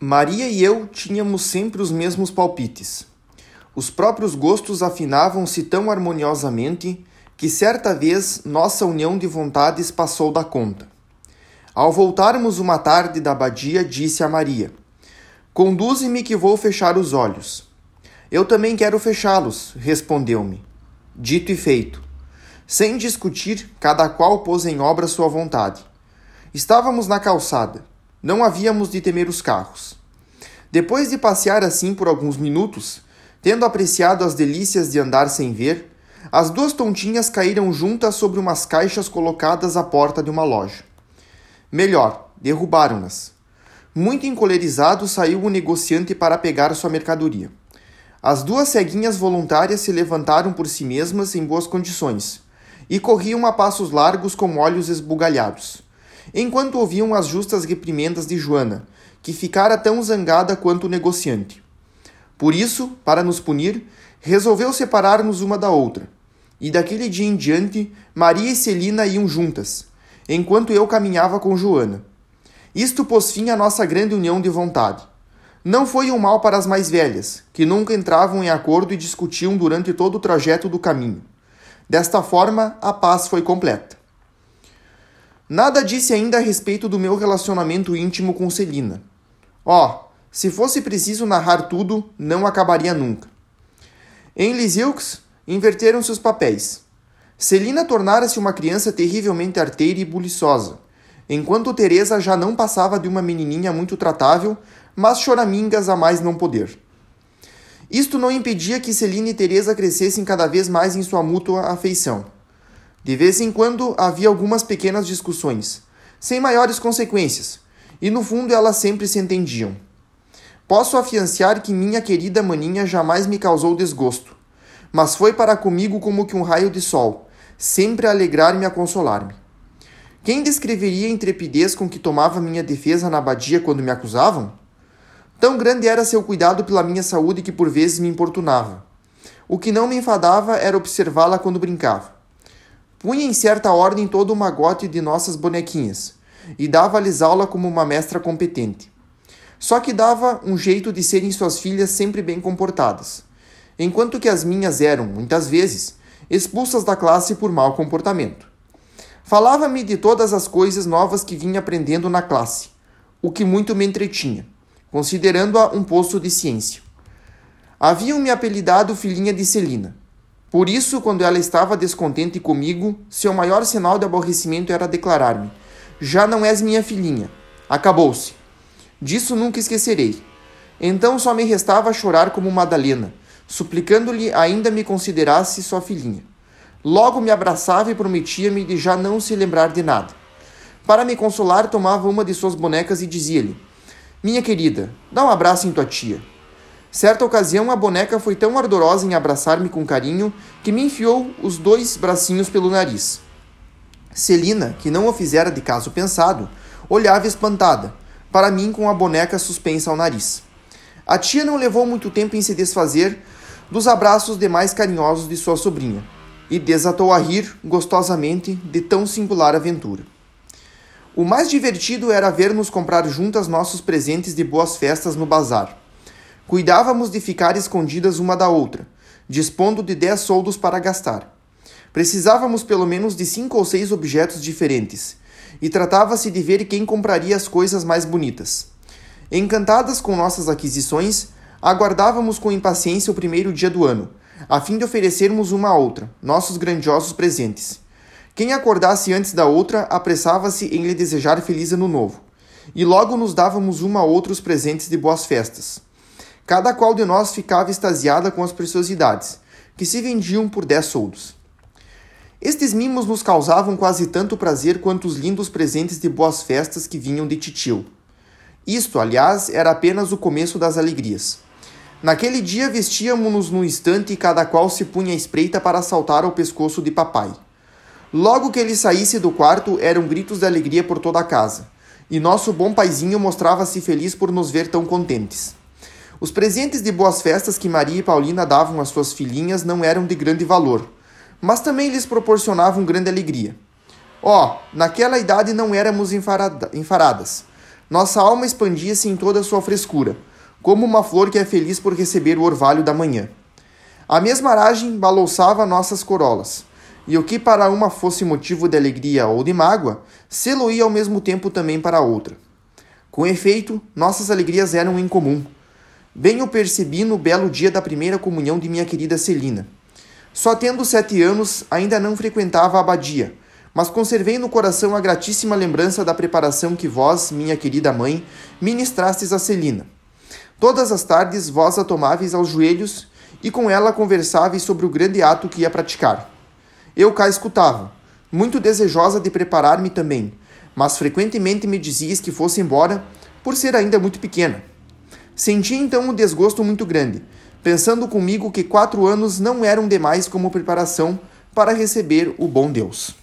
Maria e eu tínhamos sempre os mesmos palpites. Os próprios gostos afinavam-se tão harmoniosamente que certa vez nossa união de vontades passou da conta. Ao voltarmos uma tarde da abadia, disse a Maria: Conduze-me que vou fechar os olhos. Eu também quero fechá-los, respondeu-me. Dito e feito. Sem discutir, cada qual pôs em obra sua vontade. Estávamos na calçada. Não havíamos de temer os carros. Depois de passear assim por alguns minutos, tendo apreciado as delícias de andar sem ver, as duas tontinhas caíram juntas sobre umas caixas colocadas à porta de uma loja. Melhor, derrubaram-nas. Muito encolerizado, saiu o negociante para pegar sua mercadoria. As duas ceguinhas voluntárias se levantaram por si mesmas em boas condições e corriam a passos largos com olhos esbugalhados enquanto ouviam as justas reprimendas de Joana, que ficara tão zangada quanto o negociante. Por isso, para nos punir, resolveu separar-nos uma da outra. E daquele dia em diante, Maria e Celina iam juntas, enquanto eu caminhava com Joana. Isto pôs fim à nossa grande união de vontade. Não foi um mal para as mais velhas, que nunca entravam em acordo e discutiam durante todo o trajeto do caminho. Desta forma, a paz foi completa. Nada disse ainda a respeito do meu relacionamento íntimo com Celina. Ó, oh, se fosse preciso narrar tudo, não acabaria nunca. Em Liseux, inverteram-se os papéis. Celina tornara-se uma criança terrivelmente arteira e buliçosa, enquanto Teresa já não passava de uma menininha muito tratável, mas choramingas a mais não poder. Isto não impedia que Celina e Teresa crescessem cada vez mais em sua mútua afeição. De vez em quando havia algumas pequenas discussões, sem maiores consequências, e no fundo elas sempre se entendiam. Posso afiançar que minha querida maninha jamais me causou desgosto, mas foi para comigo como que um raio de sol, sempre a alegrar-me e a consolar-me. Quem descreveria a intrepidez com que tomava minha defesa na abadia quando me acusavam? Tão grande era seu cuidado pela minha saúde que por vezes me importunava. O que não me enfadava era observá-la quando brincava. Punha em certa ordem todo o magote de nossas bonequinhas e dava-lhes aula como uma mestra competente. Só que dava um jeito de serem suas filhas sempre bem comportadas, enquanto que as minhas eram, muitas vezes, expulsas da classe por mau comportamento. Falava-me de todas as coisas novas que vinha aprendendo na classe, o que muito me entretinha, considerando-a um poço de ciência. Haviam-me apelidado filhinha de Celina, por isso, quando ela estava descontente comigo, seu maior sinal de aborrecimento era declarar-me: Já não és minha filhinha. Acabou-se. Disso nunca esquecerei. Então só me restava chorar como Madalena, suplicando-lhe ainda me considerasse sua filhinha. Logo me abraçava e prometia-me de já não se lembrar de nada. Para me consolar, tomava uma de suas bonecas e dizia-lhe: Minha querida, dá um abraço em tua tia. Certa ocasião, a boneca foi tão ardorosa em abraçar-me com carinho que me enfiou os dois bracinhos pelo nariz. Celina, que não o fizera de caso pensado, olhava espantada, para mim com a boneca suspensa ao nariz. A tia não levou muito tempo em se desfazer dos abraços demais carinhosos de sua sobrinha e desatou a rir gostosamente de tão singular aventura. O mais divertido era ver-nos comprar juntas nossos presentes de boas festas no bazar. Cuidávamos de ficar escondidas uma da outra, dispondo de dez soldos para gastar. Precisávamos pelo menos de cinco ou seis objetos diferentes, e tratava-se de ver quem compraria as coisas mais bonitas. Encantadas com nossas aquisições, aguardávamos com impaciência o primeiro dia do ano, a fim de oferecermos uma a outra nossos grandiosos presentes. Quem acordasse antes da outra apressava-se em lhe desejar feliz ano novo, e logo nos dávamos uma a outra os presentes de boas festas. Cada qual de nós ficava extasiada com as preciosidades, que se vendiam por dez soldos. Estes mimos nos causavam quase tanto prazer quanto os lindos presentes de boas festas que vinham de titio. Isto, aliás, era apenas o começo das alegrias. Naquele dia vestíamos-nos no instante e cada qual se punha à espreita para saltar ao pescoço de papai. Logo que ele saísse do quarto, eram gritos de alegria por toda a casa, e nosso bom paizinho mostrava-se feliz por nos ver tão contentes. Os presentes de boas festas que Maria e Paulina davam às suas filhinhas não eram de grande valor, mas também lhes proporcionavam grande alegria. Ó, oh, naquela idade não éramos enfarada, enfaradas, Nossa alma expandia-se em toda a sua frescura, como uma flor que é feliz por receber o orvalho da manhã. A mesma aragem balouçava nossas corolas, e o que para uma fosse motivo de alegria ou de mágoa, se ia ao mesmo tempo também para a outra. Com efeito, nossas alegrias eram em comum. Bem o percebi no belo dia da primeira comunhão de minha querida Celina. Só tendo sete anos, ainda não frequentava a abadia, mas conservei no coração a gratíssima lembrança da preparação que vós, minha querida mãe, ministrastes a Celina. Todas as tardes vós a tomáveis aos joelhos e com ela conversáveis sobre o grande ato que ia praticar. Eu cá escutava, muito desejosa de preparar-me também, mas frequentemente me dizias que fosse embora por ser ainda muito pequena. Senti então um desgosto muito grande, pensando comigo que quatro anos não eram demais como preparação para receber o bom Deus.